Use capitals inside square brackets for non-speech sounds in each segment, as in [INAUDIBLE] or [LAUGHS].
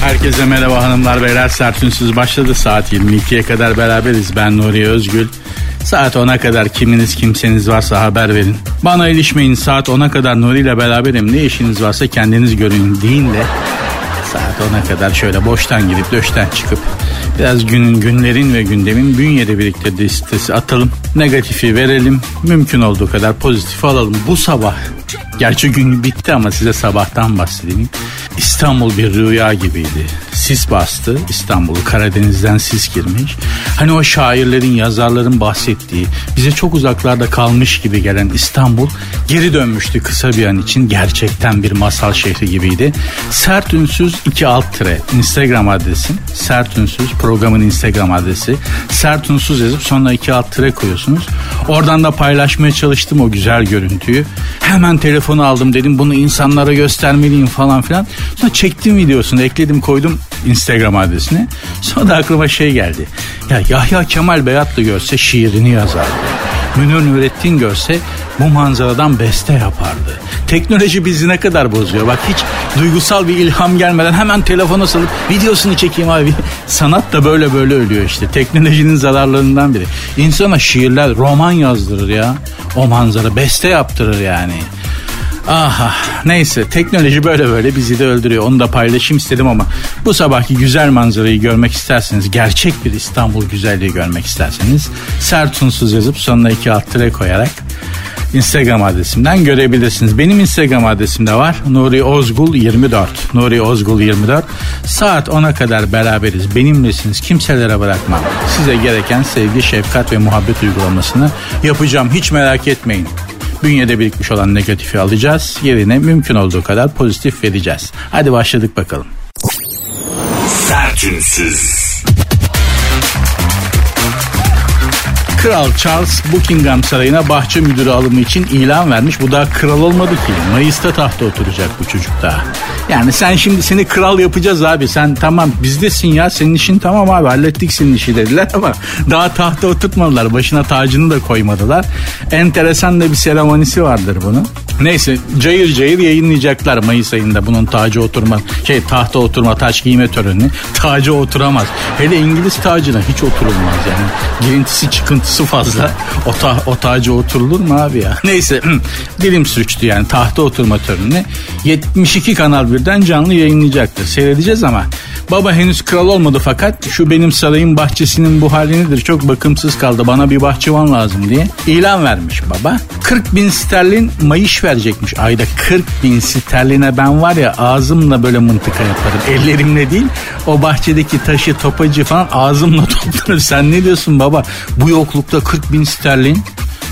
Herkese merhaba hanımlar beyler sertünsüz başladı saat 22'ye kadar beraberiz ben Nuri Özgül. Saat 10'a kadar kiminiz kimseniz varsa haber verin. Bana ilişmeyin saat 10'a kadar Nuri ile beraberim ne işiniz varsa kendiniz görün deyin de saat 10'a kadar şöyle boştan girip döşten çıkıp biraz günün günlerin ve gündemin bünyede birlikte listesi atalım. Negatifi verelim mümkün olduğu kadar pozitif alalım. Bu sabah gerçi gün bitti ama size sabahtan bahsedeyim. İstanbul bir rüya gibiydi. Sis bastı İstanbul'u Karadeniz'den sis girmiş. Hani o şairlerin yazarların bahsettiği bize çok uzaklarda kalmış gibi gelen İstanbul geri dönmüştü kısa bir an için gerçekten bir masal şehri gibiydi. Sert Ünsüz 2 alt tire Instagram adresim. Sert Ünsüz programın Instagram adresi. Sert Ünsüz yazıp sonra 2 alt tire koyuyorsunuz. Oradan da paylaşmaya çalıştım o güzel görüntüyü. Hemen telefonu aldım dedim bunu insanlara göstermeliyim falan filan. Sonra çektim videosunu ekledim koydum Instagram adresine. Sonra da aklıma şey geldi. Ya Yahya Kemal Beyatlı görse şiirini yazardı. Münir Nurettin görse bu manzaradan beste yapardı. Teknoloji bizi ne kadar bozuyor. Bak hiç duygusal bir ilham gelmeden hemen telefona salıp videosunu çekeyim abi. Sanat da böyle böyle ölüyor işte. Teknolojinin zararlarından biri. İnsana şiirler, roman yazdırır ya. O manzara beste yaptırır yani. Aha neyse teknoloji böyle böyle bizi de öldürüyor. Onu da paylaşayım istedim ama bu sabahki güzel manzarayı görmek isterseniz gerçek bir İstanbul güzelliği görmek isterseniz Sertunsuz yazıp sonuna iki alt tire koyarak Instagram adresimden görebilirsiniz. Benim Instagram adresimde var. Nuri Ozgul 24. Nuri Ozgul 24. Saat 10'a kadar beraberiz. Benimlesiniz. Kimselere bırakmam. Size gereken sevgi, şefkat ve muhabbet uygulamasını yapacağım. Hiç merak etmeyin bünyede birikmiş olan negatifi alacağız. Yerine mümkün olduğu kadar pozitif vereceğiz. Hadi başladık bakalım. Sertünsüz. Kral Charles Buckingham Sarayı'na bahçe müdürü alımı için ilan vermiş. Bu daha kral olmadı ki. Mayıs'ta tahta oturacak bu çocuk daha. Yani sen şimdi seni kral yapacağız abi. Sen tamam bizdesin ya. Senin işin tamam abi hallettik senin işi dediler [LAUGHS] ama daha tahta oturtmadılar. Başına tacını da koymadılar. Enteresan da bir seremonisi vardır bunun. Neyse cayır cayır yayınlayacaklar Mayıs ayında bunun tacı oturma şey tahta oturma taç giyme törenini. [LAUGHS] Tacı oturamaz. Hele İngiliz tacına hiç oturulmaz yani. Girintisi çıkıntısı fazla. [LAUGHS] O, ta, o tacı oturulur mu abi ya? Neyse [CLEARS THROAT] dilim sürçtü yani tahta oturma törenini. 72 kanal birden canlı yayınlayacaktır. Seyredeceğiz ama baba henüz kral olmadı fakat şu benim sarayın bahçesinin bu hali nedir? Çok bakımsız kaldı bana bir bahçıvan lazım diye ilan vermiş baba. 40 bin sterlin mayış verecekmiş ayda 40 bin sterline ben var ya ağzımla böyle mıntıka yaparım. Ellerimle değil o bahçedeki taşı topacı falan ağzımla [LAUGHS] toplarım. Sen ne diyorsun baba? Bu yoklukta 40 bin sterlin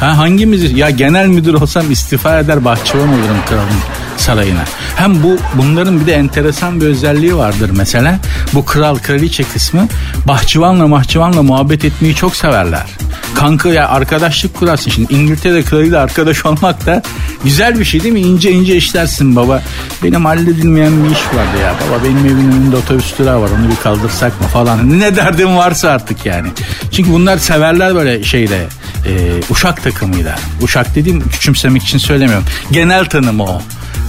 Ha hangimiz ya genel müdür olsam istifa eder bahçıvan olurum kralın sarayına. Hem bu bunların bir de enteresan bir özelliği vardır mesela. Bu kral kraliçe kısmı bahçıvanla mahçıvanla muhabbet etmeyi çok severler. Kanka ya arkadaşlık kurarsın şimdi İngiltere kralıyla arkadaş olmak da güzel bir şey değil mi? İnce ince işlersin baba. Benim halledilmeyen bir iş vardı ya. Baba benim evimin önünde otobüs durağı var onu bir kaldırsak mı falan. Ne derdim varsa artık yani. Çünkü bunlar severler böyle şeyde e, uşak takımıyla. Uşak dediğim küçümsemek için söylemiyorum. Genel tanımı o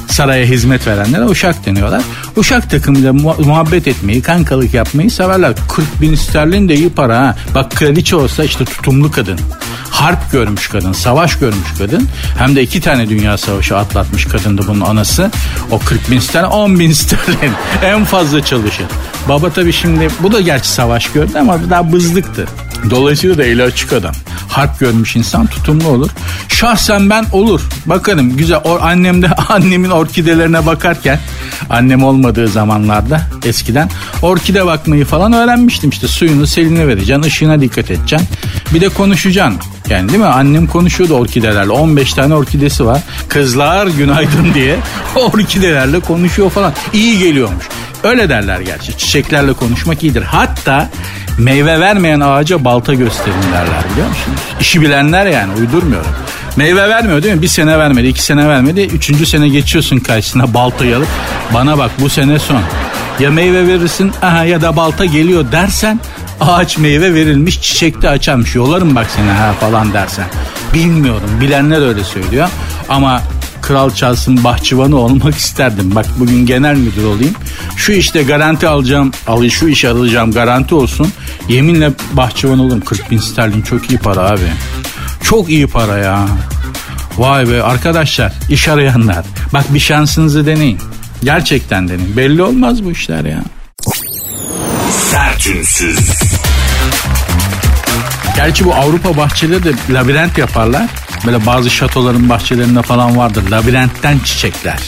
saraya hizmet verenlere uşak deniyorlar. Uşak takımıyla muhabbet etmeyi, kankalık yapmayı severler. 40 bin sterlin de iyi para ha. Bak kraliçe olsa işte tutumlu kadın. Harp görmüş kadın, savaş görmüş kadın. Hem de iki tane dünya savaşı atlatmış kadındı bunun anası. O 40 bin sterlin, 10 bin sterlin. en fazla çalışır. Baba tabii şimdi bu da gerçi savaş gördü ama daha bızlıktı. Dolayısıyla da eli açık adam. Harp görmüş insan tutumlu olur. Şahsen ben olur. Bakarım güzel. O, annem de [LAUGHS] annemin orkidelerine bakarken annem olmadığı zamanlarda eskiden orkide bakmayı falan öğrenmiştim. İşte suyunu seline vereceksin, ışığına dikkat edeceksin. Bir de konuşacaksın. Yani değil mi? Annem konuşuyordu orkidelerle. 15 tane orkidesi var. Kızlar günaydın [LAUGHS] diye orkidelerle konuşuyor falan. İyi geliyormuş. Öyle derler gerçi. Çiçeklerle konuşmak iyidir. Hatta meyve vermeyen ağaca balta gösterin derler biliyor musunuz? İşi bilenler yani uydurmuyorum. Meyve vermiyor değil mi? Bir sene vermedi, iki sene vermedi. Üçüncü sene geçiyorsun karşısına baltayı alıp. Bana bak bu sene son. Ya meyve verirsin aha ya da balta geliyor dersen ağaç meyve verilmiş çiçekte açarmış yolarım bak seni ha falan dersen. Bilmiyorum bilenler öyle söylüyor ama Kral Charles'ın bahçıvanı olmak isterdim. Bak bugün genel müdür olayım. Şu işte garanti alacağım, al şu işe alacağım garanti olsun. Yeminle bahçıvan olurum. 40 bin sterlin çok iyi para abi. Çok iyi para ya. Vay be arkadaşlar iş arayanlar. Bak bir şansınızı deneyin. Gerçekten deneyin. Belli olmaz bu işler ya. Sertünsüz. Gerçi bu Avrupa bahçeleri de labirent yaparlar. Böyle bazı şatoların bahçelerinde falan vardır. Labirentten çiçekler.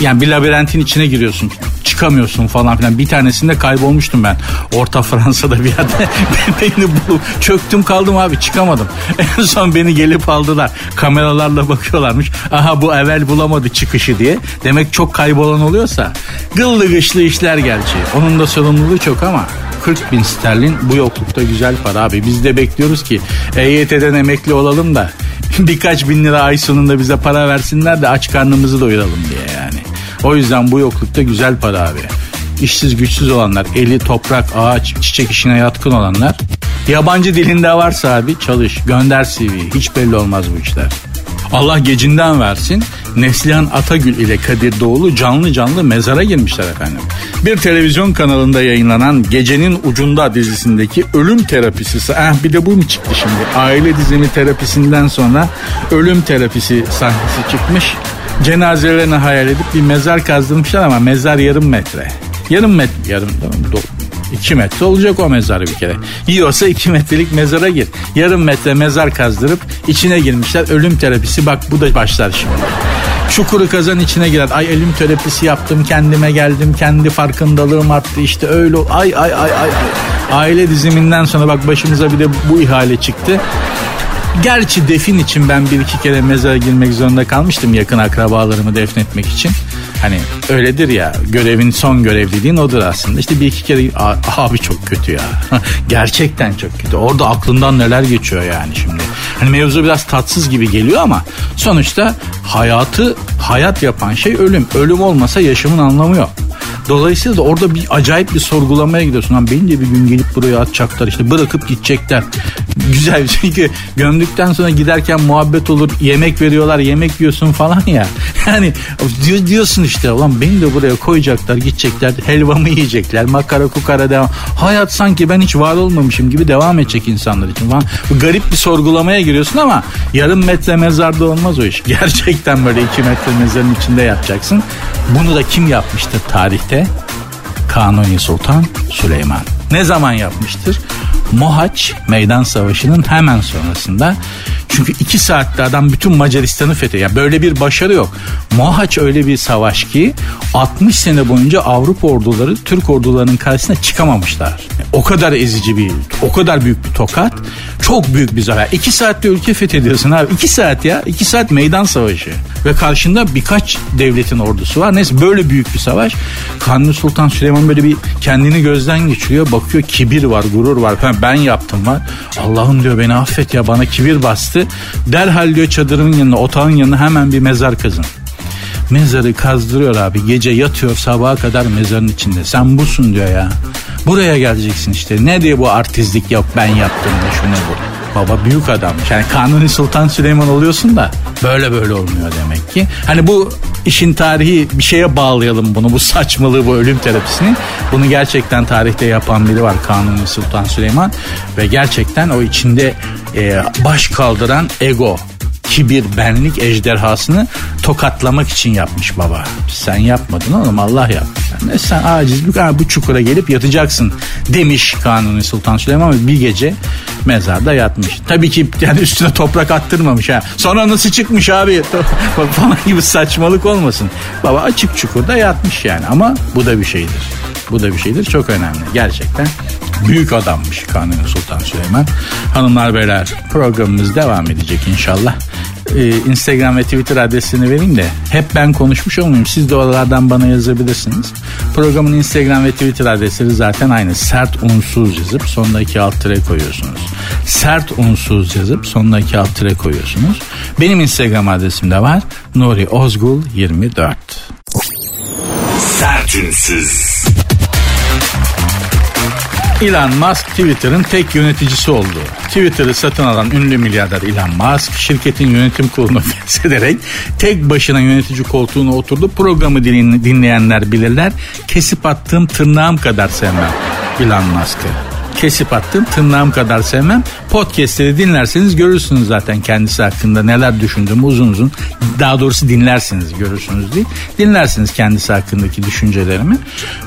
Yani bir labirentin içine giriyorsun çıkamıyorsun falan filan. Bir tanesinde kaybolmuştum ben. Orta Fransa'da bir yerde [LAUGHS] beni bulup çöktüm kaldım abi çıkamadım. [LAUGHS] En son beni gelip aldılar. Kameralarla bakıyorlarmış. Aha bu evvel bulamadı çıkışı diye. Demek çok kaybolan oluyorsa gıllı gışlı işler gerçi. Onun da sorumluluğu çok ama 40 bin sterlin bu yoklukta güzel para abi. Biz de bekliyoruz ki EYT'den emekli olalım da [LAUGHS] birkaç bin lira ay sonunda bize para versinler de aç karnımızı doyuralım diye yani. O yüzden bu yoklukta güzel para abi. İşsiz güçsüz olanlar, eli toprak, ağaç, çiçek işine yatkın olanlar. Yabancı dilinde varsa abi çalış, gönder CV. Hiç belli olmaz bu işler. Allah gecinden versin. Neslihan Atagül ile Kadir Doğulu canlı canlı mezara girmişler efendim. Bir televizyon kanalında yayınlanan Gecenin Ucunda dizisindeki ölüm terapisi. Eh bir de bu mu çıktı şimdi? Aile dizimi terapisinden sonra ölüm terapisi sahnesi çıkmış. Cenazelerini hayal edip bir mezar kazdırmışlar ama mezar yarım metre. Yarım metre, yarım, 2 metre olacak o mezar bir kere. Yiyorsa 2 metrelik mezara gir. Yarım metre mezar kazdırıp içine girmişler. Ölüm terapisi bak bu da başlar şimdi. Çukuru kazan içine girer. Ay ölüm terapisi yaptım kendime geldim. Kendi farkındalığım arttı işte öyle. Ay ay ay ay. Aile diziminden sonra bak başımıza bir de bu ihale çıktı. Gerçi defin için ben bir iki kere mezara girmek zorunda kalmıştım yakın akrabalarımı defnetmek için. Hani öyledir ya görevin son görev dediğin odur aslında. İşte bir iki kere abi çok kötü ya. [LAUGHS] Gerçekten çok kötü. Orada aklından neler geçiyor yani şimdi. Hani mevzu biraz tatsız gibi geliyor ama sonuçta hayatı hayat yapan şey ölüm. Ölüm olmasa yaşamın anlamı yok. Dolayısıyla da orada bir acayip bir sorgulamaya gidiyorsun. Lan beni de bir gün gelip buraya atacaklar işte bırakıp gidecekler. [LAUGHS] Güzel çünkü gömdükten sonra giderken muhabbet olur yemek veriyorlar yemek yiyorsun falan ya. [LAUGHS] Yani diyorsun işte ulan beni de buraya koyacaklar gidecekler helvamı yiyecekler makara kukara devam. Hayat sanki ben hiç var olmamışım gibi devam edecek insanlar için falan. Bu garip bir sorgulamaya giriyorsun ama yarım metre mezarda olmaz o iş. [LAUGHS] Gerçekten böyle iki metre mezarın içinde yapacaksın. Bunu da kim yapmıştır tarihte? Kanuni Sultan Süleyman. Ne zaman yapmıştır? Mohaç Meydan Savaşı'nın hemen sonrasında. Çünkü iki saatte adam bütün Macaristan'ı fethediyor. Yani böyle bir başarı yok. Mohaç öyle bir savaş ki 60 sene boyunca Avrupa orduları Türk ordularının karşısına çıkamamışlar. Yani o kadar ezici bir, o kadar büyük bir tokat. Çok büyük bir zafer. İki saatte ülke fethediyorsun abi. İki saat ya. iki saat meydan savaşı. Ve karşında birkaç devletin ordusu var. Neyse böyle büyük bir savaş. Kanuni Sultan Süleyman böyle bir kendini gözden geçiriyor. Bakıyor kibir var, gurur var. Ben, ben yaptım var. Allah'ım diyor beni affet ya bana kibir bastı. Derhal diyor çadırın yanına, otağın yanına hemen bir mezar kazın. Mezarı kazdırıyor abi. Gece yatıyor sabaha kadar mezarın içinde. Sen busun diyor ya. Buraya geleceksin işte. Ne diye bu artistlik yok ben yaptım da şu ne bu. Baba büyük adammış. Yani Kanuni Sultan Süleyman oluyorsun da böyle böyle olmuyor demek ki. Hani bu işin tarihi bir şeye bağlayalım bunu. Bu saçmalığı bu ölüm terapisini. Bunu gerçekten tarihte yapan biri var Kanuni Sultan Süleyman. Ve gerçekten o içinde e, baş kaldıran ego kibir, benlik ejderhasını tokatlamak için yapmış baba. Sen yapmadın oğlum Allah yaptı. Yani sen aciz bir bu çukura gelip yatacaksın demiş Kanuni Sultan Süleyman ve bir gece mezarda yatmış. Tabii ki yani üstüne toprak attırmamış ha. Sonra nasıl çıkmış abi [LAUGHS] falan gibi saçmalık olmasın. Baba açık çukurda yatmış yani ama bu da bir şeydir. Bu da bir şeydir çok önemli. Gerçekten büyük adammış Kanuni Sultan Süleyman. Hanımlar beyler programımız devam edecek inşallah. e, Instagram ve Twitter adresini vereyim de hep ben konuşmuş olmayayım. Siz de oralardan bana yazabilirsiniz. Programın Instagram ve Twitter adresleri zaten aynı. Sert unsuz yazıp sonuna iki alt tire koyuyorsunuz. Sert unsuz yazıp sonuna iki alt tire koyuyorsunuz. Benim Instagram adresim de var. Nuri Ozgul 24. Sertünsüz. Elon Musk Twitter'ın tek yöneticisi oldu. Twitter'ı satın alan ünlü milyarder Elon Musk şirketin yönetim kurulunu [LAUGHS] feshederek tek başına yönetici koltuğuna oturdu. Programı dinleyenler bilirler. Kesip attığım tırnağım kadar sevmem Elon Musk'ı kesip attım. Tırnağım kadar sevmem. Podcast'leri dinlerseniz görürsünüz zaten kendisi hakkında neler düşündüğümü uzun uzun. Daha doğrusu dinlersiniz görürsünüz değil. Dinlersiniz kendisi hakkındaki düşüncelerimi.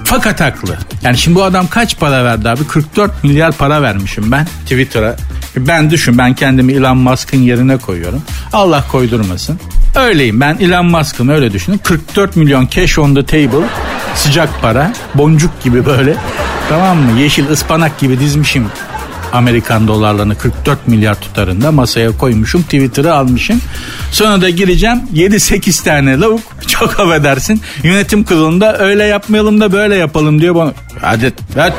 Fakat haklı. Yani şimdi bu adam kaç para verdi abi? 44 milyar para vermişim ben Twitter'a. Ben düşün ben kendimi Elon Musk'ın yerine koyuyorum. Allah koydurmasın. Öyleyim ben Elon Musk'ım öyle düşünün. 44 milyon cash on the table sıcak para boncuk gibi böyle tamam mı yeşil ıspanak gibi dizmişim Amerikan dolarlarını 44 milyar tutarında masaya koymuşum Twitter'ı almışım. Sonra da gireceğim 7-8 tane lavuk [LAUGHS] çok affedersin yönetim kurulunda öyle yapmayalım da böyle yapalım diyor bana. Hadi, hadi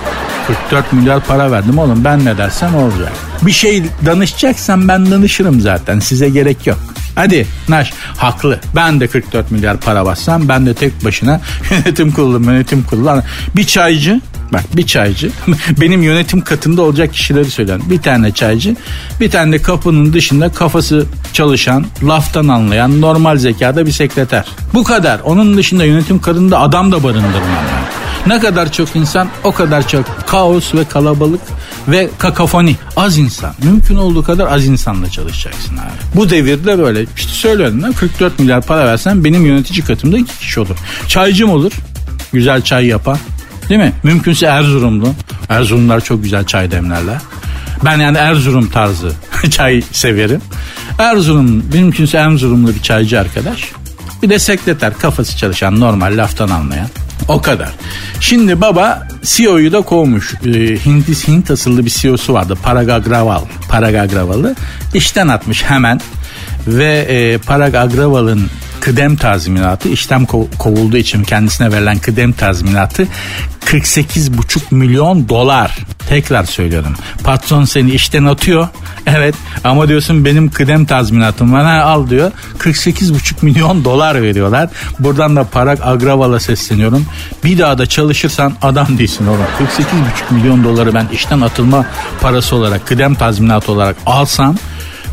44 milyar para verdim oğlum ben ne dersem olacak. Bir şey danışacaksan ben danışırım zaten size gerek yok. Hadi Naş haklı. Ben de 44 milyar para bassam ben de tek başına [LAUGHS] yönetim kurulu yönetim kurulu. Bir çaycı bak bir çaycı [LAUGHS] benim yönetim katında olacak kişileri söyleyen bir tane çaycı bir tane de kapının dışında kafası çalışan laftan anlayan normal zekada bir sekreter. Bu kadar. Onun dışında yönetim katında adam da barındırmam. Ne kadar çok insan o kadar çok kaos ve kalabalık ve kakafoni. Az insan. Mümkün olduğu kadar az insanla çalışacaksın abi. Bu devirde böyle işte söylüyorum ben 44 milyar para versen benim yönetici katımda iki kişi olur. Çaycım olur. Güzel çay yapan. Değil mi? Mümkünse Erzurumlu. Erzurumlar çok güzel çay demlerler. Ben yani Erzurum tarzı [LAUGHS] çay severim. Erzurum, mümkünse Erzurumlu bir çaycı arkadaş. Bir de sekreter kafası çalışan normal laftan anlayan. O kadar. Şimdi baba CEO'yu da kovmuş. Ee, Hint, Hint asıllı bir CEO'su vardı. Parag Agrawal. Parag Agrawal'ı işten atmış hemen. Ve e, Parag Agrawal'ın kıdem tazminatı işten kovulduğu için kendisine verilen kıdem tazminatı 48,5 milyon dolar. Tekrar söylüyorum. Patron seni işten atıyor. [LAUGHS] Evet ama diyorsun benim kıdem tazminatım var. Ha, al diyor. 48,5 milyon dolar veriyorlar. Buradan da Parag Agraval'a sesleniyorum. Bir daha da çalışırsan adam değilsin oğlum. 48,5 milyon doları ben işten atılma parası olarak kıdem tazminatı olarak alsam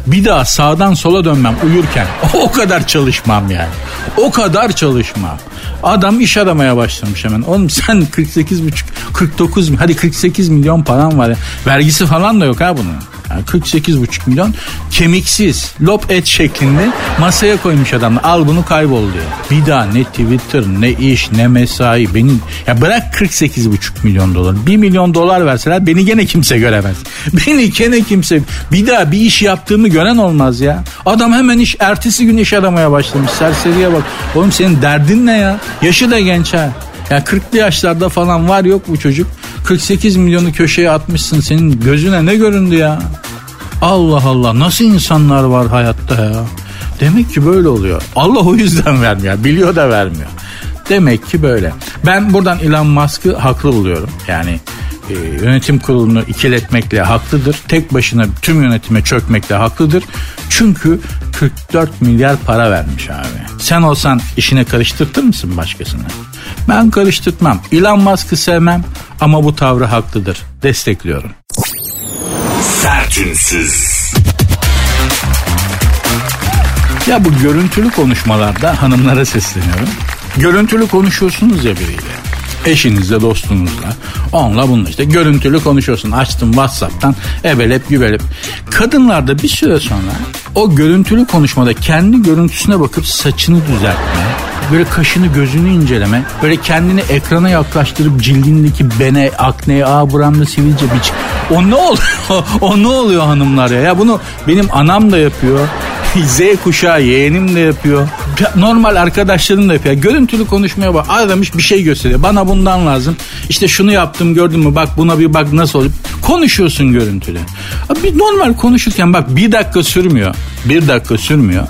bir daha sağdan sola dönmem uyurken [LAUGHS] o kadar çalışmam yani. O kadar çalışmam. Adam iş aramaya başlamış hemen. Oğlum sen 48 buçuk 49 hadi 48 milyon param var ya. Vergisi falan da yok ha bunun. Yani 48,5 milyon kemiksiz lop et şeklinde masaya koymuş adam. Al bunu kaybol diyor. Bir daha ne Twitter ne iş ne mesai benim ya bırak 48,5 milyon dolar. 1 milyon dolar verseler beni gene kimse göremez. [LAUGHS] Beni gene kimse bir daha bir iş yaptığımı gören olmaz ya. Adam hemen iş ertesi gün iş aramaya başlamış. Serseriye bak. Oğlum senin derdin ne ya? Yaşı da genç ha. Ya 40'lı yaşlarda falan var yok bu çocuk. 48 milyonu köşeye atmışsın senin gözüne ne göründü ya? Allah Allah nasıl insanlar var hayatta ya? Demek ki böyle oluyor. Allah o yüzden vermiyor. Biliyor da vermiyor. Demek ki böyle. Ben buradan Elon Musk'ı haklı buluyorum. Yani e, yönetim kurulunu ikiletmekle haklıdır. Tek başına tüm yönetime çökmekle haklıdır. Çünkü 44 milyar para vermiş abi. Sen olsan işine karıştırtır mısın başkasını? Ben karıştırtmam. Elon Musk'ı sevmem ama bu tavrı haklıdır. Destekliyorum. Sertünsüz. Ya bu görüntülü konuşmalarda hanımlara sesleniyorum. Görüntülü konuşuyorsunuz ya biriyle eşinizle dostunuzla onunla bununla işte görüntülü konuşuyorsun açtın Whatsapp'tan ebelep gübelep kadınlarda bir süre sonra o görüntülü konuşmada kendi görüntüsüne bakıp saçını düzeltme böyle kaşını gözünü inceleme böyle kendini ekrana yaklaştırıp cildindeki bene akne a buramda sivilce biç o ne oluyor [LAUGHS] o ne oluyor hanımlar ya ya bunu benim anam da yapıyor [LAUGHS] Z kuşağı yeğenim de yapıyor. normal arkadaşların da yapıyor. Görüntülü konuşmaya bak. Aramış bir şey gösteriyor. Bana bundan lazım. İşte şunu yaptım gördün mü bak buna bir bak nasıl oluyor. Konuşuyorsun görüntülü. Bir normal konuşurken bak bir dakika sürmüyor. Bir dakika sürmüyor.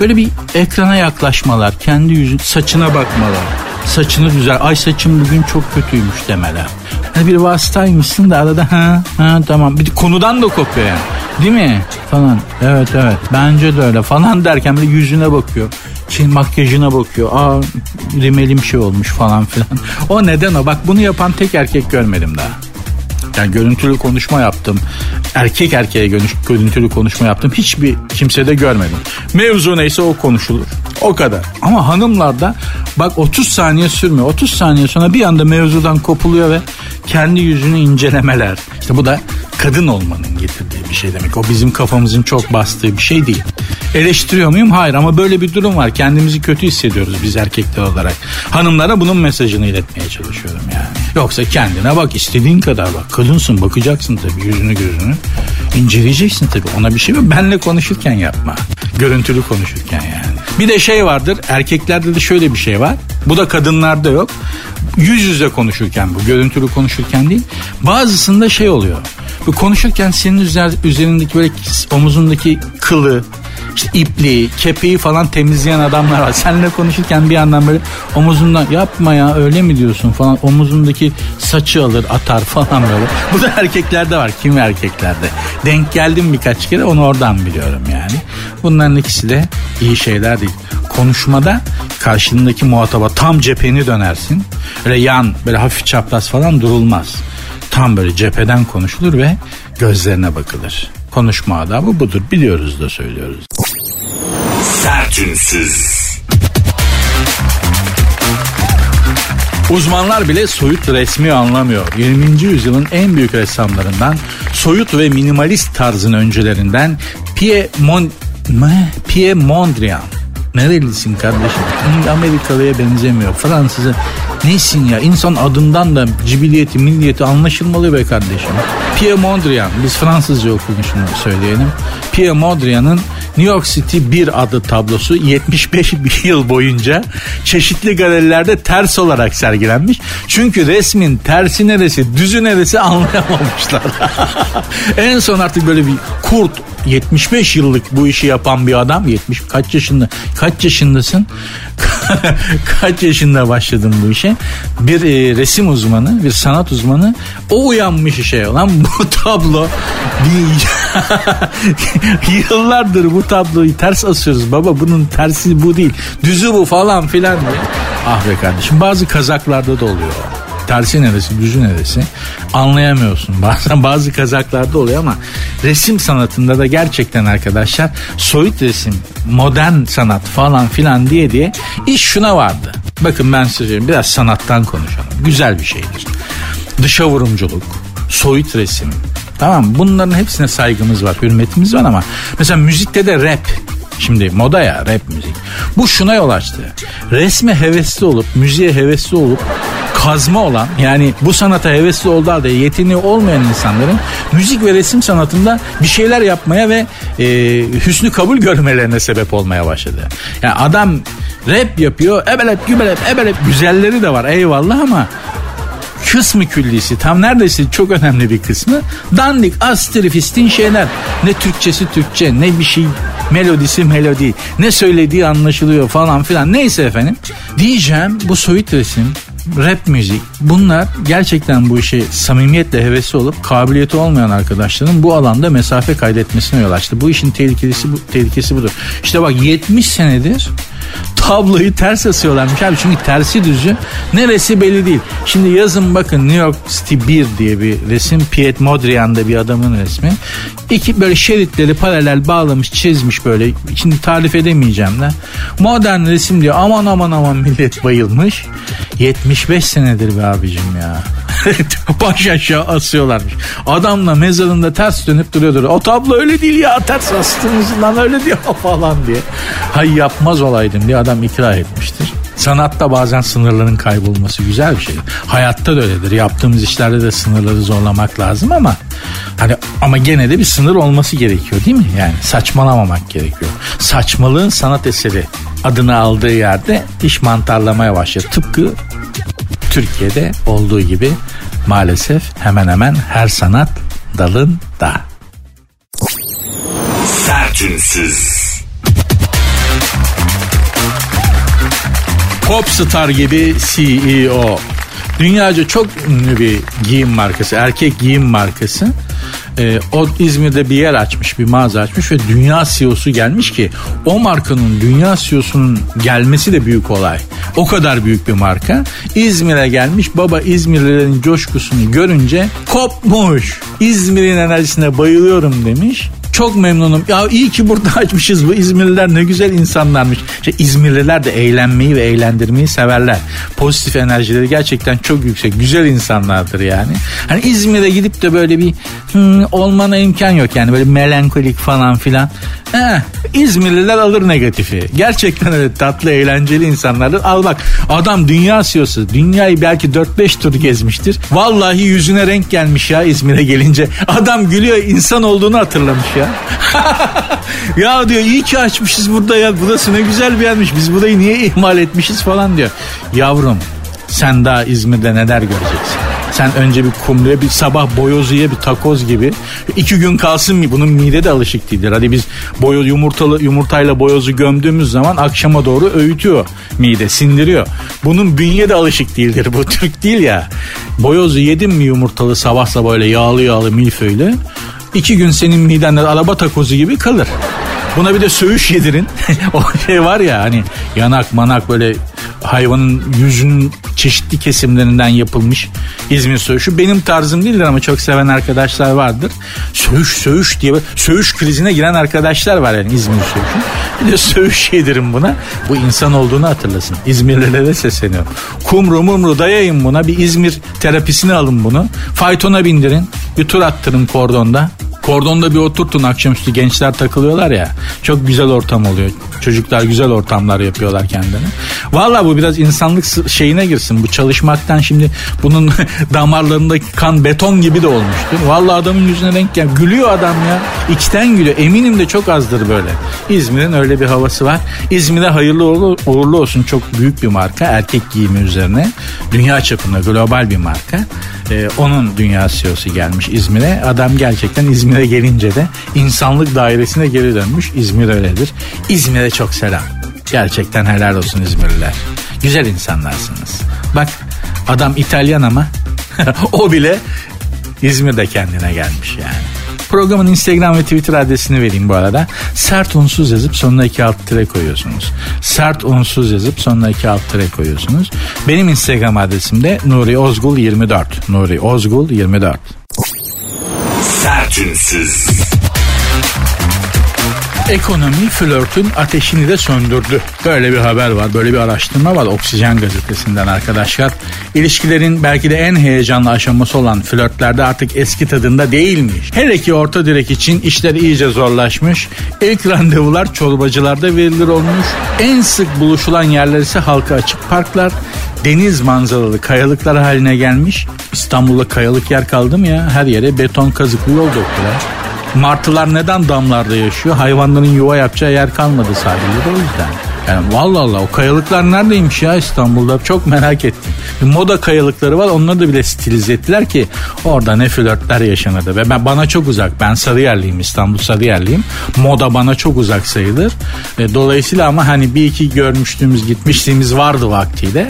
Böyle bir ekrana yaklaşmalar, kendi yüzün saçına bakmalar, saçını düzel. Ay saçım bugün çok kötüymüş demeler. Hani bir vasıtaymışsın da arada ha ha tamam. Bir konudan da kopuyor yani. Değil mi? Falan. Evet evet. Bence de öyle falan derken böyle yüzüne bakıyor. Çin makyajına bakıyor. Aa rimelim şey olmuş falan filan. [LAUGHS] O neden o? Bak bunu yapan tek erkek görmedim daha. Yani görüntülü konuşma yaptım. Erkek erkeğe görüntülü konuşma yaptım. Hiçbir kimsede görmedim. Mevzu neyse o konuşulur. O kadar. Ama hanımlarda bak 30 saniye sürmüyor. 30 saniye sonra bir anda mevzudan kopuluyor ve kendi yüzünü incelemeler. İşte bu da kadın olmanın bir şey demek. O bizim kafamızın çok bastığı bir şey değil. Eleştiriyor muyum? Hayır ama böyle bir durum var. Kendimizi kötü hissediyoruz biz erkekler olarak. Hanımlara bunun mesajını iletmeye çalışıyorum yani. Yoksa kendine bak istediğin kadar bak. Kadınsın bakacaksın tabii yüzünü gözünü. İnceleyeceksin tabii. Ona bir şey mi? Benle konuşurken yapma. Görüntülü konuşurken yani. Bir de şey vardır. Erkeklerde de şöyle bir şey var. Bu da kadınlarda yok. Yüz yüze konuşurken bu. Görüntülü konuşurken değil. Bazısında şey oluyor. Bu konuşurken senin üzerindeki böyle omuzundaki kılı, işte ipliği, kepeği falan temizleyen adamlar var. Seninle konuşurken bir yandan böyle omuzundan yapma ya öyle mi diyorsun falan omuzundaki saçı alır atar falan böyle. Bu da erkeklerde var. Kim erkeklerde? Denk geldim birkaç kere onu oradan biliyorum yani. Bunların ikisi de iyi şeyler değil. Konuşmada karşındaki muhataba tam cepheni dönersin. Öyle yan böyle hafif çapraz falan durulmaz. Tam böyle cepheden konuşulur ve gözlerine bakılır. Konuşma adabı budur. Biliyoruz da söylüyoruz. Sertünsüz. Uzmanlar bile soyut resmi anlamıyor. 20. yüzyılın en büyük ressamlarından soyut ve minimalist tarzın öncülerinden Pierre, Mon Pierre Mondrian Nerelisin kardeşim? Amerikalıya benzemiyor. Fransız'a nesin ya? İnsan adından da cibiliyeti, milliyeti anlaşılmalı be kardeşim. Pierre Mondrian, biz Fransızca okumuşunu söyleyelim. Pierre Mondrian'ın New York City 1 adlı tablosu 75 [LAUGHS] yıl boyunca çeşitli galerilerde ters olarak sergilenmiş. Çünkü resmin tersi neresi, düzü neresi [LAUGHS] anlayamamışlar. [LAUGHS] en son artık böyle bir kurt 75 yıllık bu işi yapan bir adam 70 kaç yaşında kaç yaşındasın? [LAUGHS] Kaç yaşında başladın bu işe? Bir e, resim uzmanı bir sanat uzmanı. O uyanmış işe olan bu [LAUGHS] tablo bir [LAUGHS] yıllardır bu tabloyu ters asıyoruz baba bunun tersi bu değil düzü bu falan filan diye. Ah be kardeşim bazı kazaklarda da oluyor tersi neresi düzü neresi anlayamıyorsun. [LAUGHS] Bazen bazı kazaklarda oluyor ama resim sanatında da gerçekten arkadaşlar soyut resim modern sanat falan filan diye diye iş şuna vardı. Bakın ben size söyleyeyim biraz sanattan konuşalım. Güzel bir şeydir. Dışa vurumculuk, soyut resim, Tamam bunların hepsine saygımız var, hürmetimiz var ama mesela müzikte de rap Şimdi moda ya rap müzik. Bu şuna yol açtı. Resme hevesli olup, müziğe hevesli olup kazma olan yani bu sanata hevesli olduğu halde yeteneği olmayan insanların müzik ve resim sanatında bir şeyler yapmaya ve e, hüsnü kabul görmelerine sebep olmaya başladı. Yani adam rap yapıyor ebelep gübelep ebelep güzelleri de var eyvallah ama kısmı küllisi tam neredeyse çok önemli bir kısmı dandik astrifistin şeyler. Ne Türkçesi Türkçe ne bir şey melodisi melodi ne söylediği anlaşılıyor falan filan neyse efendim. Diyeceğim bu soyut resim rap müzik bunlar gerçekten bu işe samimiyetle hevesi olup kabiliyeti olmayan arkadaşların bu alanda mesafe kaydetmesine yol açtı. Bu işin tehlikesi bu tehlikesi budur. İşte bak 70 senedir tabloyu ters asıyorlarmış abi. Çünkü tersi düzü neresi belli değil. Şimdi yazın bakın New York City 1 diye bir resim. Piet Modrian'da bir adamın resmi. İki böyle şeritleri paralel bağlamış çizmiş böyle. Şimdi tarif edemeyeceğim de. Modern resim diyor. Aman aman aman millet bayılmış. 75 senedir be abicim ya. [LAUGHS] Baş aşağı asıyorlarmış. Adamla mezarında ters dönüp duruyordur. O tablo öyle değil ya ters astığınızdan öyle diyor [LAUGHS] falan diye. Hay yapmaz olaydım diye adam ikrar etmiştir. Sanatta bazen sınırların kaybolması güzel bir şey. Hayatta da öyledir. Yaptığımız işlerde de sınırları zorlamak lazım ama hani ama gene de bir sınır olması gerekiyor değil mi? Yani saçmalamamak gerekiyor. Saçmalığın sanat eseri adını aldığı yerde iş mantarlamaya başlıyor. Tıpkı Türkiye'de olduğu gibi maalesef hemen hemen her sanat dalında. Sertünsüz. Popstar gibi CEO. Dünyaca çok ünlü bir giyim markası, erkek giyim markası. Ee, o İzmir'de bir yer açmış, bir mağaza açmış ve dünya CEO'su gelmiş ki o markanın dünya CEO'sunun gelmesi de büyük olay. O kadar büyük bir marka. İzmir'e gelmiş baba İzmirlilerin coşkusunu görünce kopmuş. İzmir'in enerjisine bayılıyorum demiş. Çok memnunum. Ya iyi ki burada [LAUGHS] açmışız bu İzmirliler ne güzel insanlarmış. İşte İzmirliler de eğlenmeyi ve eğlendirmeyi severler. Pozitif enerjileri gerçekten çok yüksek. Güzel insanlardır yani. Hani İzmir'e gidip de böyle bir hmm, olmana imkan yok yani böyle melankolik falan filan. Heh, İzmirliler alır negatifi. Gerçekten öyle tatlı eğlenceli insanlardır. Al bak adam dünya CEO'su. Dünyayı belki 4-5 tur gezmiştir. Vallahi yüzüne renk gelmiş ya İzmir'e gelince. Adam gülüyor insan olduğunu hatırlamış ya. [LAUGHS] ya diyor iyi ki açmışız burada ya. Burası ne güzel bir yermiş. Biz burayı niye ihmal etmişiz falan diyor. Yavrum sen daha İzmir'de neler göreceksin? Sen önce bir kumluya bir sabah boyozu ye bir takoz gibi. iki gün kalsın mı? Bunun mide de alışık değildir. Hadi biz boyoz yumurtalı yumurtayla boyozu gömdüğümüz zaman akşama doğru öğütüyor mide sindiriyor. Bunun bünye de alışık değildir. Bu Türk değil ya. Boyozu yedim mi yumurtalı sabah sabah öyle yağlı yağlı milföyle. İki gün senin midende araba takozu gibi kalır. Buna bir de söğüş yedirin. [LAUGHS] o şey var ya hani yanak manak böyle hayvanın yüzünün çeşitli kesimlerinden yapılmış İzmir söğüşü. Benim tarzım değildir ama çok seven arkadaşlar vardır. Söğüş söğüş diye söğüş krizine giren arkadaşlar var yani İzmir söğüşü. Bir de söğüş yedirin buna. Bu insan olduğunu hatırlasın. İzmirlilere sesleniyorum. Kumru mumru dayayın buna. Bir İzmir terapisini alın bunu. Faytona bindirin. Bir tur attırın kordonda. Kordonda bir oturtun akşamüstü gençler takılıyorlar ya. Çok güzel ortam oluyor. Çocuklar güzel ortamlar yapıyorlar kendilerine. Valla bu biraz insanlık şeyine girsin. Bu çalışmaktan şimdi bunun [LAUGHS] damarlarındaki kan beton gibi de olmuştur. Valla adamın yüzüne denk gel. Gülüyor adam ya. İçten gülüyor. Eminim de çok azdır böyle. İzmir'in öyle bir havası var. İzmir'e hayırlı uğurlu olsun. Çok büyük bir marka. Erkek giyimi üzerine. Dünya çapında global bir marka. Ee, onun dünya CEO'su gelmiş İzmir'e. Adam gerçekten İzmir'e gelince de insanlık dairesine geri dönmüş. İzmir öyledir. İzmir'e çok selam. Gerçekten helal olsun İzmirliler. Güzel insanlarsınız. Bak adam İtalyan ama [LAUGHS] o bile İzmir'de kendine gelmiş yani. Programın Instagram ve Twitter adresini vereyim bu arada. Sert unsuz yazıp sonuna iki alt tire koyuyorsunuz. Sert unsuz yazıp sonuna iki alt tire koyuyorsunuz. Benim Instagram adresim de Nuri Ozgul 24. Nuri Ozgul 24. Sertünsüz. Ekonomi flörtün ateşini de söndürdü. Böyle bir haber var, böyle bir araştırma var Oksijen gazetesinden arkadaşlar. İlişkilerin belki de en heyecanlı aşaması olan flörtlerde artık eski tadında değilmiş. Her iki orta direk için işler iyice zorlaşmış. İlk randevular çorbacılarda verilir olmuş. En sık buluşulan yerler ise halka açık parklar, deniz manzaralı kayalıklar haline gelmiş. İstanbul'da kayalık yer kaldı mı ya? Her yere beton kazıklı yol döktüler. Martılar neden damlarda yaşıyor? Hayvanların yuva yapacağı yer kalmadı sadece de o yüzden. Yani vallahi Allah o kayalıklar neredeymiş ya İstanbul'da çok merak ettim. Moda kayalıkları var onları da bile stilize ettiler ki orada ne flörtler yaşanırdı. Ve ben bana çok uzak ben Sarıyerliyim İstanbul Sarıyerliyim. Moda bana çok uzak sayılır. E, dolayısıyla ama hani bir iki görmüştüğümüz gitmişliğimiz vardı vaktiyle.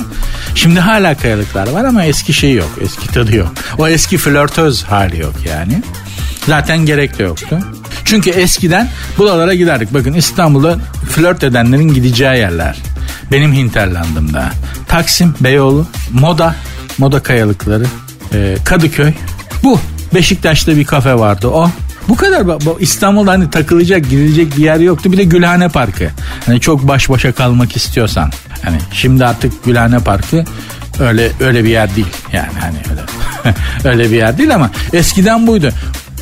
Şimdi hala kayalıklar var ama eski şey yok eski tadı yok. O eski flörtöz hali yok yani. Zaten gerek de yoktu. Çünkü eskiden buralara giderdik. Bakın İstanbul'da flört edenlerin gideceği yerler. Benim Hinterland'ımda. Taksim, Beyoğlu, Moda, Moda Kayalıkları, e, Kadıköy. Bu. Beşiktaş'ta bir kafe vardı o. Bu kadar İstanbul'da hani takılacak gidilecek bir yer yoktu. Bir de Gülhane Parkı. Hani çok baş başa kalmak istiyorsan. Hani şimdi artık Gülhane Parkı öyle öyle bir yer değil. Yani hani öyle [LAUGHS] öyle bir yer değil ama eskiden buydu.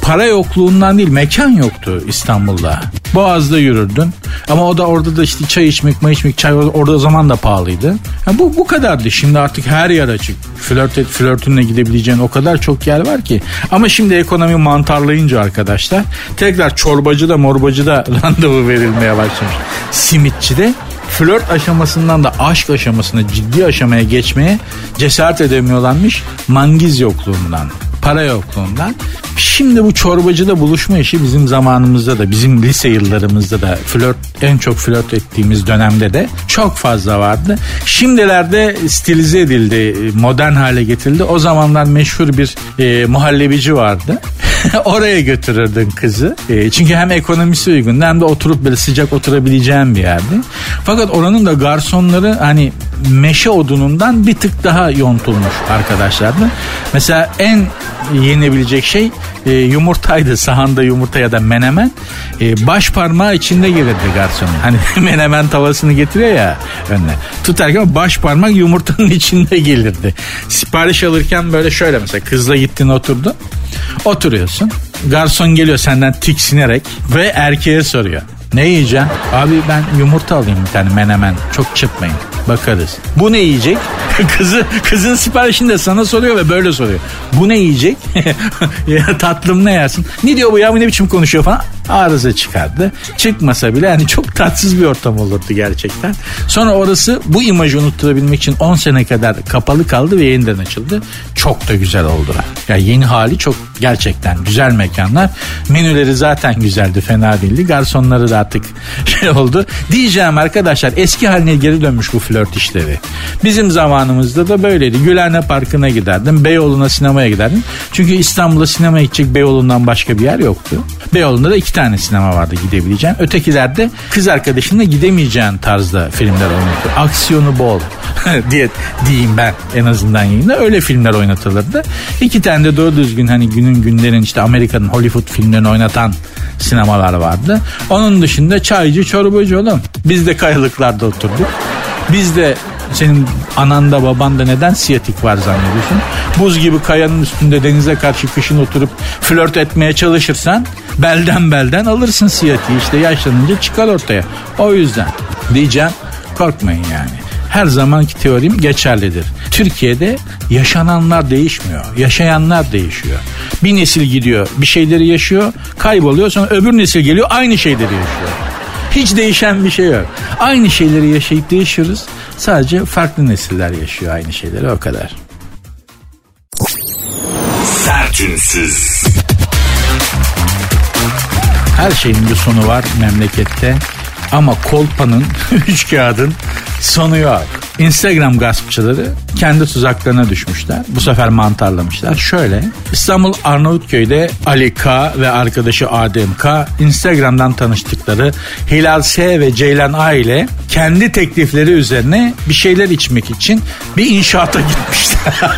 Para yokluğundan değil mekan yoktu İstanbul'da. Boğaz'da yürürdün ama o da orada da işte çay içmek, may içmek, çay orada o zaman da pahalıydı. Yani bu bu kadardı. Şimdi artık her yer açık. Flört et, flörtünle gidebileceğin o kadar çok yer var ki. Ama şimdi ekonomi mantarlayınca arkadaşlar tekrar çorbacı da morbacı da [LAUGHS] randevu verilmeye başlamış. Simitçi de flört aşamasından da aşk aşamasına ciddi aşamaya geçmeye cesaret edemiyorlarmış mangiz yokluğundan para yokluğundan. Şimdi bu çorbacıda buluşma işi bizim zamanımızda da bizim lise yıllarımızda da flört en çok flört ettiğimiz dönemde de çok fazla vardı. Şimdilerde stilize edildi, modern hale getirildi. O zamanlar meşhur bir e, muhallebici vardı. [LAUGHS] Oraya götürürdün kızı. E, çünkü hem ekonomisi uygun hem de oturup böyle sıcak oturabileceğin bir yerdi. Fakat oranın da garsonları hani meşe odunundan bir tık daha yontulmuş arkadaşlardı. Mesela en yenebilecek şey e, yumurtaydı. Sahanda yumurta ya da menemen. E, baş parmağı içinde gelirdi garsonun. Hani [LAUGHS] menemen tavasını getiriyor ya önüne. Tutarken baş parmak yumurtanın [LAUGHS] içinde gelirdi. Sipariş alırken böyle şöyle mesela kızla gittin oturdun. Oturuyorsun. Garson geliyor senden tiksinerek ve erkeğe soruyor. Ne yiyeceksin? Abi ben yumurta alayım bir tane menemen. Çok çıtmayın. Bakarız. Bu ne yiyecek? [LAUGHS] Kızı kızın siparişini de sana soruyor ve böyle soruyor. Bu ne yiyecek? ya [LAUGHS] tatlım ne yersin? Ne diyor bu ya bu ne biçim konuşuyor falan. Arıza çıkardı. Çıkmasa bile yani çok tatsız bir ortam olurdu gerçekten. Sonra orası bu imajı unutturabilmek için 10 sene kadar kapalı kaldı ve yeniden açıldı. Çok da güzel oldu. Yani yeni hali çok gerçekten güzel mekanlar. Menüleri zaten güzeldi fena değildi. Garsonları da artık [LAUGHS] şey oldu. Diyeceğim arkadaşlar eski haline geri dönmüş bu flört işleri. Bizim zamanımızda da böyleydi. Gülhane Parkı'na giderdim. Beyoğlu'na sinemaya giderdim. Çünkü İstanbul'da sinemaya gidecek Beyoğlu'ndan başka bir yer yoktu. Beyoğlu'nda da iki tane sinema vardı gidebileceğin. Ötekilerde kız arkadaşınla gidemeyeceğin tarzda filmler oynatıldı. Aksiyonu bol [LAUGHS] diye diyeyim ben en azından yayında. Öyle filmler oynatılırdı. İki tane de doğru düzgün hani günün günlerin işte Amerika'nın Hollywood filmlerini oynatan sinemalar vardı. Onun dışında çaycı çorbacı oğlum. Biz de kayalıklarda oturduk. Biz de senin ananda babanda neden siyatik var zannediyorsun? Buz gibi kayanın üstünde denize karşı kışın oturup flört etmeye çalışırsan belden belden alırsın siyatiği işte yaşlanınca çıkar ortaya. O yüzden diyeceğim korkmayın yani. Her zamanki teorim geçerlidir. Türkiye'de yaşananlar değişmiyor. Yaşayanlar değişiyor. Bir nesil gidiyor bir şeyleri yaşıyor kayboluyor sonra öbür nesil geliyor aynı şeyleri yaşıyor. Hiç değişen bir şey yok. Aynı şeyleri yaşayıp değişiyoruz. Sadece farklı nesiller yaşıyor aynı şeyleri o kadar. Sertünsüz. Her şeyin bir sonu var memlekette. Ama kolpanın, [LAUGHS] üç kağıdın sonu yok. Instagram gaspçıları kendi tuzaklarına düşmüşler. Bu sefer mantarlamışlar. Şöyle İstanbul Arnavutköy'de Ali K ve arkadaşı Adem K Instagram'dan tanıştıkları Hilal S ve Ceylan A ile kendi teklifleri üzerine bir şeyler içmek için bir inşaata gitmişler. [LAUGHS]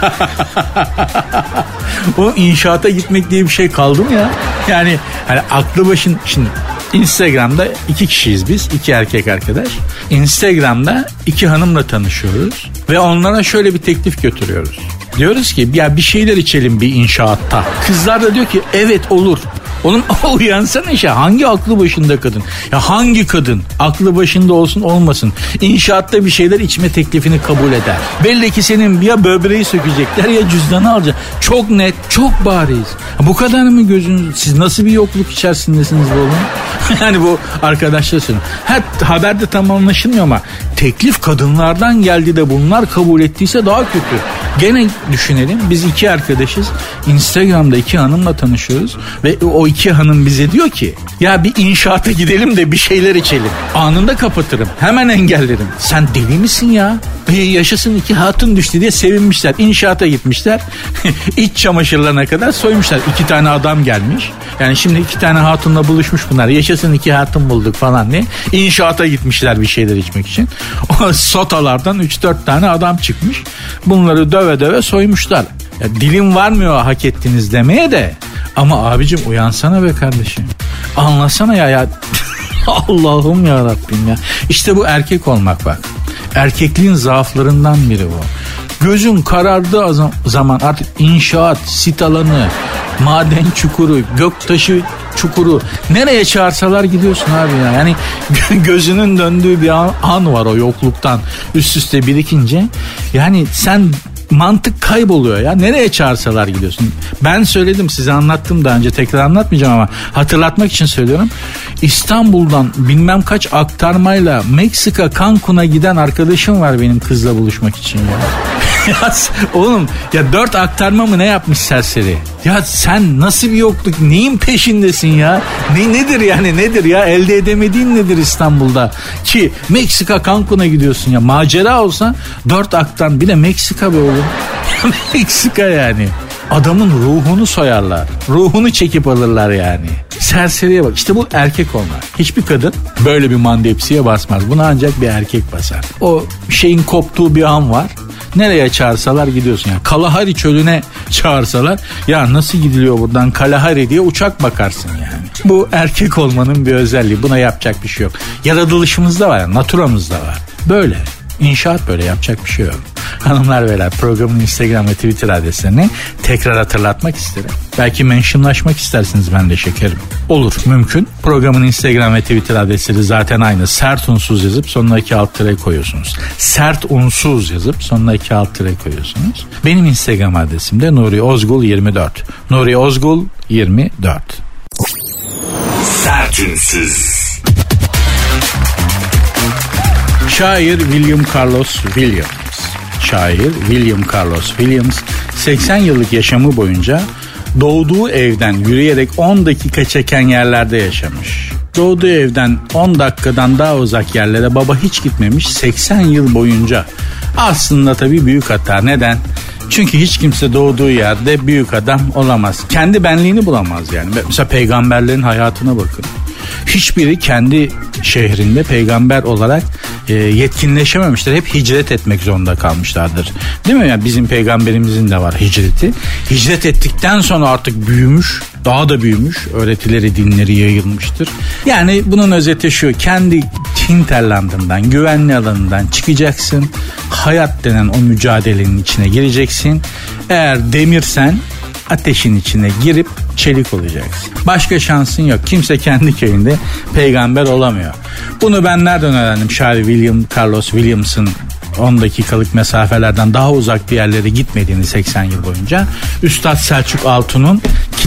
o inşaata gitmek diye bir şey kaldı mı ya? Yani hani aklı başın şimdi Instagram'da iki kişiyiz biz. iki erkek arkadaş. Instagram'da iki hanımla tanışıyoruz. Ve onlara şöyle bir teklif götürüyoruz. Diyoruz ki ya bir şeyler içelim bir inşaatta. Kızlar da diyor ki evet olur. Oğlum [LAUGHS] uyansana işe hangi aklı başında kadın? Ya hangi kadın aklı başında olsun olmasın inşaatta bir şeyler içme teklifini kabul eder. Belli ki senin ya böbreği sökecekler ya cüzdanı alacak. Çok net çok bariz. Bu kadar mı gözünüz? Siz nasıl bir yokluk içerisindesiniz bu oğlum? [LAUGHS] yani bu arkadaşlar söylüyorum. Her haberde tam anlaşılmıyor ama teklif kadınlardan geldi de bunlar kabul ettiyse daha kötü. Gene düşünelim biz iki arkadaşız. Instagram'da iki hanımla tanışıyoruz ve o iki hanım bize diyor ki ya bir inşaata gidelim de bir şeyler içelim. Anında kapatırım. Hemen engellerim. Sen deli misin ya? E, yaşasın iki hatun düştü diye sevinmişler. İnşaata gitmişler. [LAUGHS] İç çamaşırlarına kadar soymuşlar. İki tane adam gelmiş. Yani şimdi iki tane hatunla buluşmuş bunlar. Yaşasın iki hatun bulduk falan diye. İnşaata gitmişler bir şeyler içmek için. Sotalardan 3-4 tane adam çıkmış. Bunları döve döve soymuşlar. Ya dilim varmıyor hak ettiniz demeye de. Ama abicim uyansana be kardeşim. Anlasana ya ya. [LAUGHS] Allah'ım ya Rabbim ya. İşte bu erkek olmak bak. Erkekliğin zaaflarından biri bu. Gözün karardığı zaman artık inşaat, sit alanı, maden çukuru, göktaşı çukuru nereye çağırsalar gidiyorsun abi ya. Yani gözünün döndüğü bir an, an var o yokluktan üst üste birikince. Yani sen mantık kayboluyor ya. Nereye çağırsalar gidiyorsun. Ben söyledim size anlattım daha önce tekrar anlatmayacağım ama hatırlatmak için söylüyorum. İstanbul'dan bilmem kaç aktarmayla Meksika Cancun'a giden arkadaşım var benim kızla buluşmak için ya. Ya oğlum ya dört aktarma mı ne yapmış serseri? Ya sen nasıl bir yokluk neyin peşindesin ya? Ne nedir yani nedir ya elde edemediğin nedir İstanbul'da? Ki Meksika Cancun'a gidiyorsun ya macera olsa dört aktan bir de Meksika be oğlum. [LAUGHS] Meksika yani. Adamın ruhunu soyarlar. Ruhunu çekip alırlar yani. Serseriye bak işte bu erkek olmak. Hiçbir kadın böyle bir mandepsiye basmaz. Bunu ancak bir erkek basar. O şeyin koptuğu bir an var. Nereye çağırsalar gidiyorsun yani. Kalahari çölüne çağırsalar ya nasıl gidiliyor buradan Kalahari diye uçak bakarsın yani. Bu erkek olmanın bir özelliği. Buna yapacak bir şey yok. Yaratılışımızda var, yani, naturamızda var. Böyle. İnşaat böyle yapacak bir şey yok. Hanımlar beyler programın Instagram ve Twitter adreslerini tekrar hatırlatmak isterim. Belki mentionlaşmak istersiniz ben de şekerim. Olur mümkün. Programın Instagram ve Twitter adresleri zaten aynı. Sert unsuz yazıp sonuna iki alt tere koyuyorsunuz. Sert unsuz yazıp sonuna iki alt tere koyuyorsunuz. Benim Instagram adresim de Nuri Ozgul 24. Nuri Ozgul 24. Sertünsüz. Şair William Carlos Williams. Şair William Carlos Williams 80 yıllık yaşamı boyunca doğduğu evden yürüyerek 10 dakika çeken yerlerde yaşamış. Doğduğu evden 10 dakikadan daha uzak yerlere baba hiç gitmemiş 80 yıl boyunca. Aslında tabii büyük hata. Neden? Çünkü hiç kimse doğduğu yerde büyük adam olamaz. Kendi benliğini bulamaz yani. Mesela peygamberlerin hayatına bakın. Hiçbiri kendi şehrinde peygamber olarak e, yetkinleşememişler. Hep hicret etmek zorunda kalmışlardır. Değil mi? Yani bizim peygamberimizin de var hicreti. Hicret ettikten sonra artık büyümüş, daha da büyümüş. Öğretileri, dinleri yayılmıştır. Yani bunun özeti şu. Kendi hinterlandından, güvenli alanından çıkacaksın. Hayat denen o mücadelenin içine gireceksin. Eğer demirsen ateşin içine girip çelik olacaksın. Başka şansın yok. Kimse kendi köyünde peygamber olamıyor. Bunu ben nereden öğrendim? Şair William Carlos Williams'ın 10 dakikalık mesafelerden daha uzak bir yerlere gitmediğini 80 yıl boyunca. Üstad Selçuk Altun'un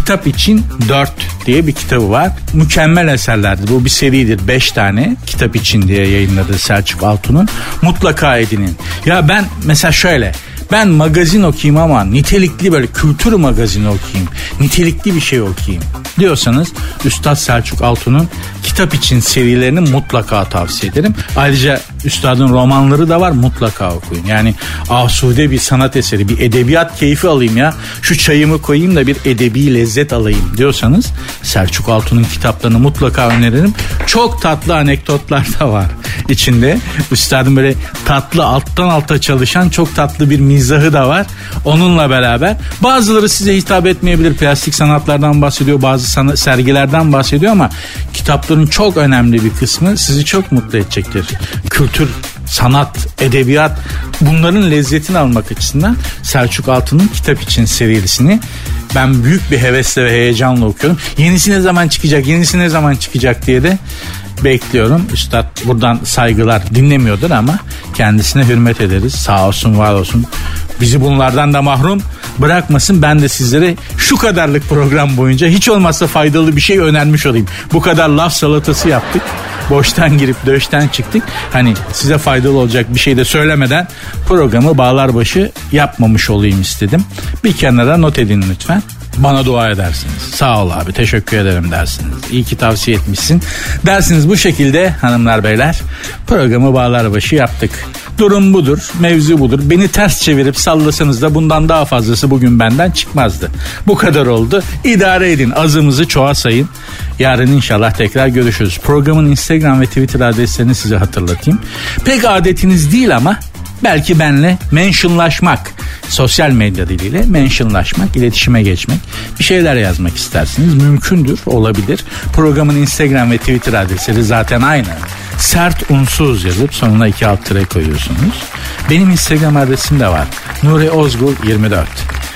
Kitap için 4 diye bir kitabı var. Mükemmel eserlerdir. Bu bir seridir. 5 tane kitap için diye yayınladı Selçuk Altun'un. Mutlaka edinin. Ya ben mesela şöyle ben magazin okuyayım ama nitelikli böyle kültür magazini okuyayım. Nitelikli bir şey okuyayım diyorsanız Üstad Selçuk Altun'un kitap için serilerini mutlaka tavsiye ederim. Ayrıca Üstad'ın romanları da var mutlaka okuyun. Yani asude bir sanat eseri, bir edebiyat keyfi alayım ya. Şu çayımı koyayım da bir edebi lezzet alayım diyorsanız Selçuk Altun'un kitaplarını mutlaka öneririm. Çok tatlı anekdotlar da var içinde. Üstadın böyle tatlı alttan alta çalışan çok tatlı bir mizahı da var. Onunla beraber bazıları size hitap etmeyebilir. Plastik sanatlardan bahsediyor, bazı sanat, sergilerden bahsediyor ama kitapların çok önemli bir kısmı sizi çok mutlu edecektir. Kültür sanat, edebiyat bunların lezzetini almak açısından Selçuk Altun'un kitap için serisini ben büyük bir hevesle ve heyecanla okuyorum. Yenisi ne zaman çıkacak, yenisi ne zaman çıkacak diye de bekliyorum. Üstad buradan saygılar dinlemiyordur ama kendisine hürmet ederiz. Sağ olsun var olsun. Bizi bunlardan da mahrum bırakmasın. Ben de sizlere şu kadarlık program boyunca hiç olmazsa faydalı bir şey önermiş olayım. Bu kadar laf salatası yaptık. Boştan girip döşten çıktık. Hani size faydalı olacak bir şey de söylemeden programı bağlar başı yapmamış olayım istedim. Bir kenara not edin lütfen bana dua edersiniz. Sağ ol abi teşekkür ederim dersiniz. İyi ki tavsiye etmişsin. Dersiniz bu şekilde hanımlar beyler programı bağlar başı yaptık. Durum budur, mevzu budur. Beni ters çevirip sallasanız da bundan daha fazlası bugün benden çıkmazdı. Bu kadar oldu. İdare edin, azımızı çoğa sayın. Yarın inşallah tekrar görüşürüz. Programın Instagram ve Twitter adreslerini size hatırlatayım. Pek adetiniz değil ama Belki benle mentionlaşmak, sosyal medya diliyle mentionlaşmak, iletişime geçmek, bir şeyler yazmak istersiniz. Mümkündür, olabilir. Programın Instagram ve Twitter adresleri zaten aynı. Sert unsuz yazıp sonuna iki alt tere koyuyorsunuz. Benim Instagram adresim de var. Nuri Ozgul 24.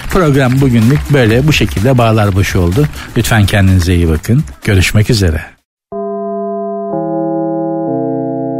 Program bugünlük böyle bu şekilde bağlar başı oldu. Lütfen kendinize iyi bakın. Görüşmek üzere.